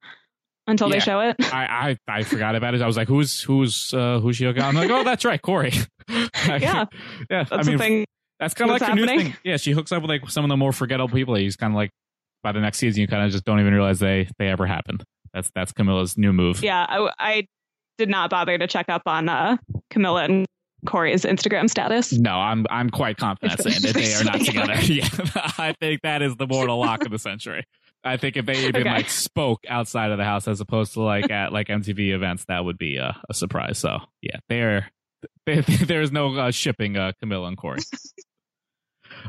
until yeah, they show it. I, I, I forgot about it. I was like, who's who's uh, who's she? I'm like, oh, that's right, Cory. (laughs) yeah, yeah. That's I mean, the thing. That's kind of like happening. new thing. Yeah, she hooks up with like some of the more forgettable people. He's kind of like by the next season, you kind of just don't even realize they they ever happened. That's that's Camila's new move. Yeah, I, I did not bother to check up on uh, Camila and Cory's Instagram status. No, I'm I'm quite confident saying that they are not (laughs) together. (laughs) yeah, I think that is the mortal lock of the century. I think if they even okay. like spoke outside of the house as opposed to like at like MTV events, that would be a, a surprise. So yeah, they're they, (laughs) there is no uh, shipping uh, Camila and Cory.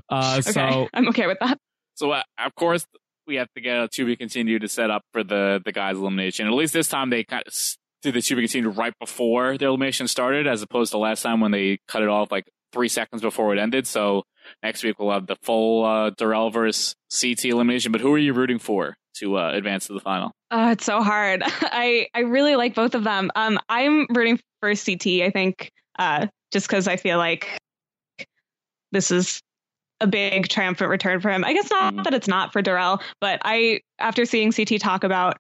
Uh, okay. So I'm okay with that. So uh, of course we have to get a to be continued to set up for the the guys elimination. At least this time they kind of did the to be continued right before the elimination started, as opposed to last time when they cut it off like three seconds before it ended. So next week we'll have the full uh, versus CT elimination. But who are you rooting for to uh, advance to the final? Oh, it's so hard. (laughs) I I really like both of them. Um, I'm rooting for CT. I think uh, just because I feel like this is a big triumphant return for him. I guess not mm-hmm. that it's not for Darrell, but I after seeing CT talk about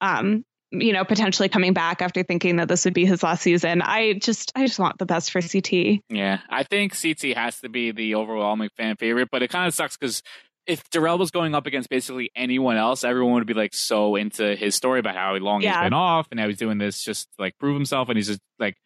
um, you know, potentially coming back after thinking that this would be his last season. I just I just want the best for CT. Yeah. I think CT has to be the overwhelming fan favorite, but it kind of sucks because if Darrell was going up against basically anyone else, everyone would be like so into his story about how long yeah. he's been off and how he's doing this just to, like prove himself and he's just like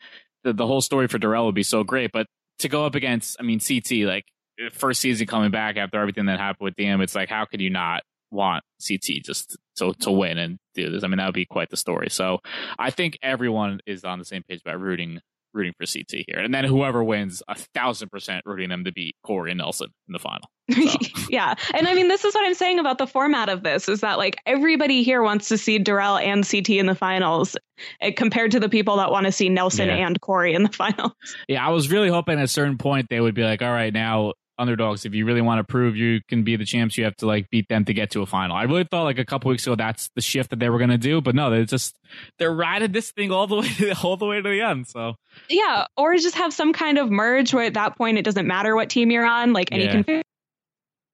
the, the whole story for Darrell would be so great. But to go up against I mean CT, like first season coming back after everything that happened with DM, it's like how could you not want CT just to to win and do this? I mean, that would be quite the story. So I think everyone is on the same page about rooting rooting for CT here, and then whoever wins, a thousand percent rooting them to beat Cory and Nelson in the final. (laughs) So. yeah, and I mean, this is what I'm saying about the format of this is that like everybody here wants to see Darrell and CT in the finals, eh, compared to the people that want to see Nelson yeah. and Cory in the (laughs) finals. Yeah, I was really hoping at a certain point they would be like, all right, now underdogs. If you really want to prove you can be the champs, you have to like beat them to get to a final. I really thought like a couple weeks ago that's the shift that they were going to do, but no, they just they're riding this thing all the way all the way to the end. So yeah, or just have some kind of merge where at that point it doesn't matter what team you're on, like any yeah.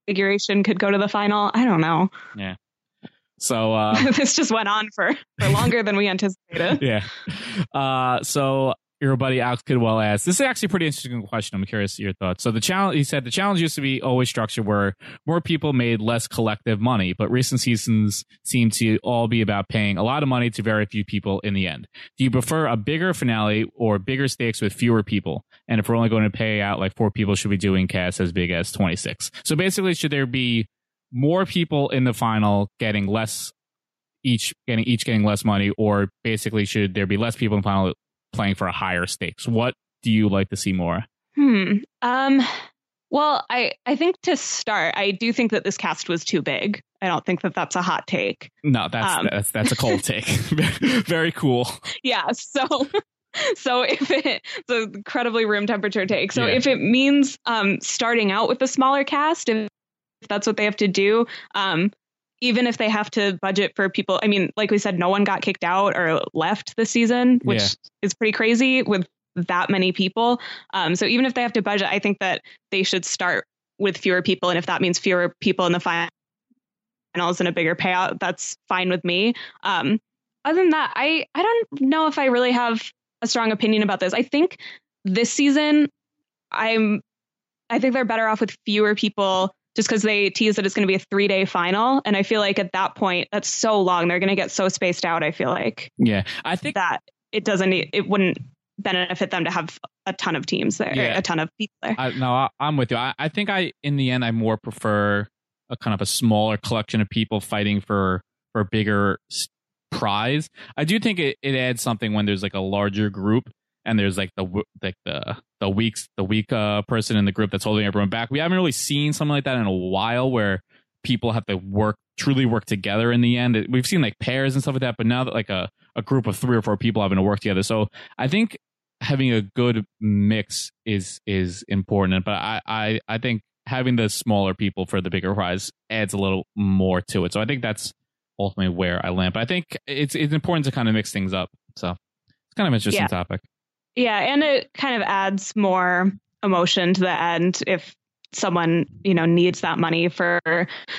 configuration could go to the final. I don't know. Yeah. So uh, (laughs) this just went on for, for longer than we (laughs) anticipated. Yeah. Uh, so your buddy Alex Kidwell asked, this is actually a pretty interesting question. I'm curious your thoughts. So the challenge, he said, the challenge used to be always structured where more people made less collective money, but recent seasons seem to all be about paying a lot of money to very few people in the end. Do you prefer a bigger finale or bigger stakes with fewer people? And if we're only going to pay out like four people, should we doing casts as big as 26? So basically, should there be more people in the final getting less each getting each getting less money or basically should there be less people in the final playing for a higher stakes. What do you like to see more? Hmm. Um. Well, I I think to start, I do think that this cast was too big. I don't think that that's a hot take. No, that's um, that's that's a cold (laughs) take. (laughs) Very cool. Yeah. So. (laughs) So if it, it's an incredibly room temperature take. So yeah. if it means um, starting out with a smaller cast, if that's what they have to do, um, even if they have to budget for people, I mean, like we said, no one got kicked out or left this season, which yeah. is pretty crazy with that many people. Um, so even if they have to budget, I think that they should start with fewer people. And if that means fewer people in the finals and a bigger payout, that's fine with me. Um, other than that, I, I don't know if I really have a strong opinion about this. I think this season, I'm, I think they're better off with fewer people just because they tease that it's going to be a three day final. And I feel like at that point, that's so long. They're going to get so spaced out. I feel like. Yeah. I think that it doesn't, it wouldn't benefit them to have a ton of teams there, yeah. a ton of people there. I, no, I, am with you. I, I think I, in the end, I more prefer a kind of a smaller collection of people fighting for, for a bigger prize. I do think it, it adds something when there's like a larger group and there's like the like the the weeks the weak uh, person in the group that's holding everyone back. We haven't really seen something like that in a while where people have to work truly work together in the end. We've seen like pairs and stuff like that, but now that like a, a group of three or four people having to work together. So I think having a good mix is is important. But I I, I think having the smaller people for the bigger prize adds a little more to it. So I think that's ultimately where I land. But I think it's it's important to kind of mix things up. So it's kind of an interesting yeah. topic. Yeah, and it kind of adds more emotion to the end if someone, you know, needs that money for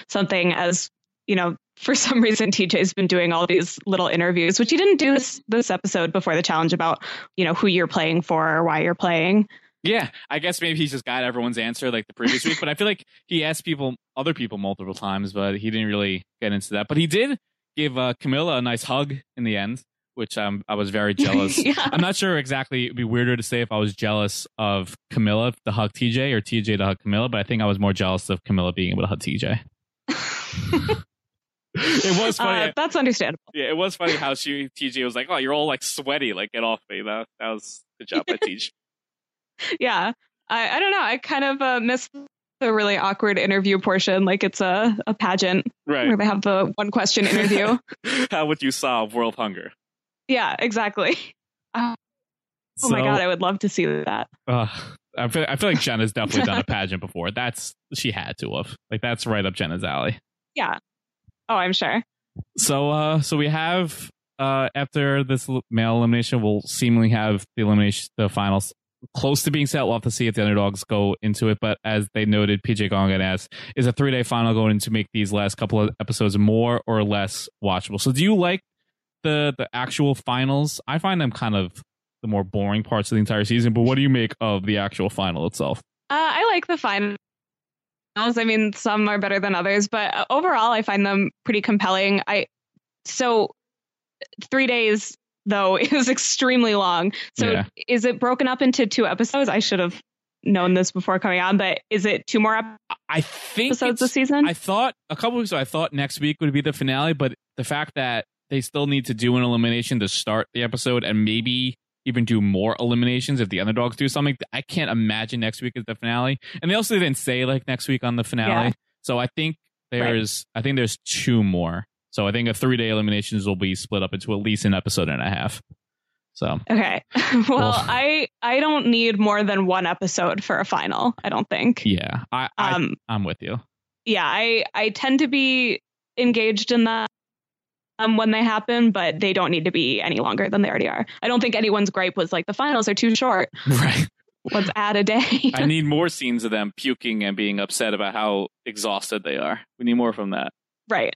something as, you know, for (laughs) some reason TJ's been doing all these little interviews, which he didn't do this this episode before the challenge about, you know, who you're playing for or why you're playing. Yeah, I guess maybe he's just got everyone's answer like the previous week, but I feel like he asked people, other people, multiple times, but he didn't really get into that. But he did give uh, Camila a nice hug in the end which um, I was very (laughs) jealous. yeah. I'm not sure exactly. It'd be weirder to say if I was jealous of Camila to hug TJ or TJ to hug Camila, but I think I was more jealous of Camila being able to hug TJ. (laughs) it was funny. Uh, that's understandable. Yeah, it was funny how she TJ was like, "Oh, you're all like sweaty. Like, get off me." That that was the job by TJ. (laughs) yeah, I I don't know. I kind of uh, missed the really awkward interview portion, like it's a a pageant, right? Where they have the one question interview. how would you solve world hunger? Yeah, exactly. Uh, (laughs) oh my god, I would love to see that. Uh, I feel I feel like Jenna's definitely done a (laughs) pageant before. That's she had to have. Like that's right up Jenna's alley. Yeah. Oh, I'm sure. So uh so we have uh after this male elimination we'll seemingly have the elimination the finals close to being set. We'll have to see if the underdogs go into it. But as they noted, PJ Gongan asked, is a three day final going to make these last couple of episodes more or less watchable? So do you like the the actual finals. I find them kind of the more boring parts of the entire season. But what do you make of the actual final itself? Uh, I like the finals. I mean, some are better than others, but uh, overall, I find them pretty compelling. I so three days though (laughs) is extremely long. So yeah. is it broken up into two episodes? I should have known this before coming on, but is it two more I think episodes this season? I thought a couple weeks ago, I thought next week would be the finale, but the fact that they still need to do an elimination to start the episode and maybe even do more eliminations if the underdogs do something. I can't imagine next week is the finale. And they also didn't say like next week on the finale. Yeah. So I think there's right. I think there's two more. So I think a three day eliminations will be split up into at least an episode and a half. So okay, (laughs) well, I I don't need more than one episode for a final. I don't think. Yeah, I, I um I'm with you. Yeah, I I tend to be engaged in that um, when they happen, but they don't need to be any longer than they already are. I don't think anyone's gripe was like the finals are too short. (laughs) Right. Let's add a day. (laughs) I need more scenes of them puking and being upset about how exhausted they are. We need more from that. Right.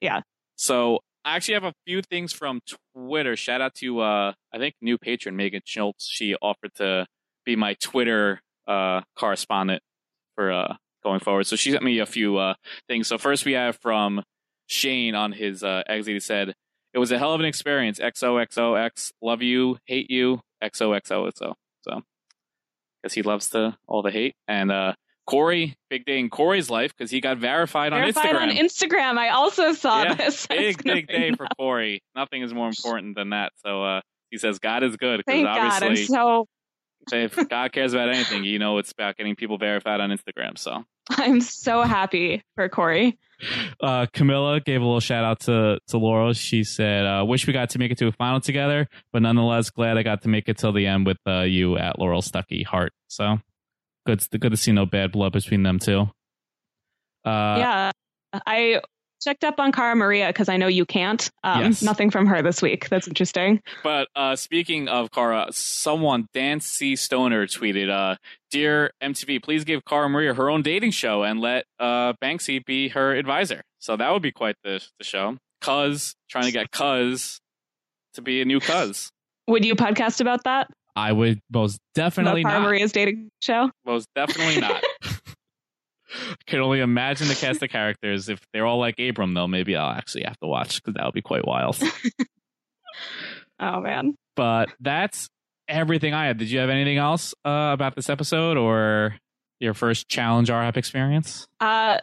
Yeah. So I actually have a few things from Twitter. Shout out to uh, I think new patron Megan Schultz. She offered to be my Twitter uh, correspondent for uh, going forward. So she sent me a few uh, things. So first we have from Shane on his uh, exit. He said it was a hell of an experience. XOXOX, love you, hate you, XOXOXO. So because he loves the all the hate and uh Cory, big day in Cory's life because he got verified, verified on Instagram. on Instagram. I also saw yeah, this. (laughs) Big, big day for Cory. Nothing is more important than that. So uh, he says God is good because obviously, God, so if God cares about anything, you know it's about getting people verified on Instagram. So I'm so happy for Cory. Uh, Camila gave a little shout out to to Laurel. She said, uh, "Wish we got to make it to a final together, but nonetheless glad I got to make it till the end with uh, you at Laurel Stucky Heart." So good good to see no bad blood between them two. Uh, yeah, I checked up on Cara Maria because I know you can't. Um, yes. Nothing from her this week. That's interesting. But uh, speaking of Cara, someone, Dan C. Stoner, tweeted, uh, Dear MTV, please give Cara Maria her own dating show and let uh, Banksy be her advisor. So that would be quite the, the show. Cuz, trying to get Cuz to be a new Cuz. Would you podcast about that? I would most definitely Cara not. Maria's dating show? Most definitely not. (laughs) I (laughs) can only imagine the cast of characters. If they're all like Abram, though, maybe I'll actually have to watch because that would be quite wild. (laughs) oh man! But that's everything I had. Did you have anything else uh, about this episode or your first challenge RHAP experience? Uh,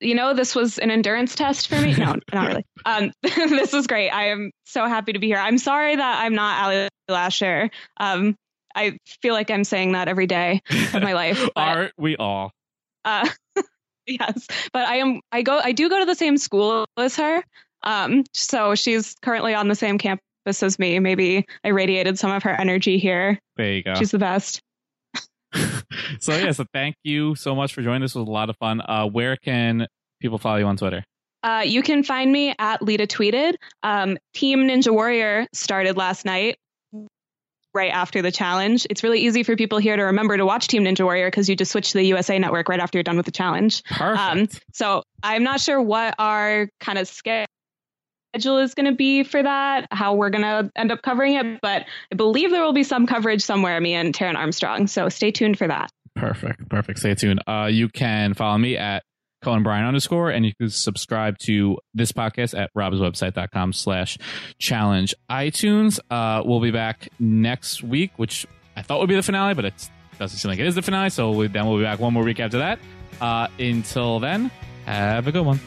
you know, this was an endurance test for me. No, (laughs) not really. Um, this was great. I am so happy to be here. I'm sorry that I'm not Ali Lasher. Um, I feel like I'm saying that every day of my life. But, Aren't we all? Uh, (laughs) yes, but I am. I go. I do go to the same school as her. Um, so she's currently on the same campus as me. Maybe I radiated some of her energy here. There you go. She's the best. (laughs) so yeah, so thank you so much for joining. This was a lot of fun. Uh, where can people follow you on Twitter? Uh, you can find me at Lita Tweeted. Um, Team Ninja Warrior started last night, right after the challenge. It's really easy for people here to remember to watch Team Ninja Warrior because you just switch to the USA Network right after you're done with the challenge. Perfect. Um, so I'm not sure what our kind of schedule is going to be for that, how we're going to end up covering it, but I believe there will be some coverage somewhere, me and Taryn Armstrong. So stay tuned for that. Perfect. Perfect. Stay tuned. Uh, you can follow me at Cohen Brian underscore, and you can subscribe to this podcast at robhasawebsite.com slash challenge iTunes. Uh, we'll be back next week, which I thought would be the finale, but it doesn't seem like it is the finale. So we, then we'll be back one more week after that. Uh, until then, have a good one.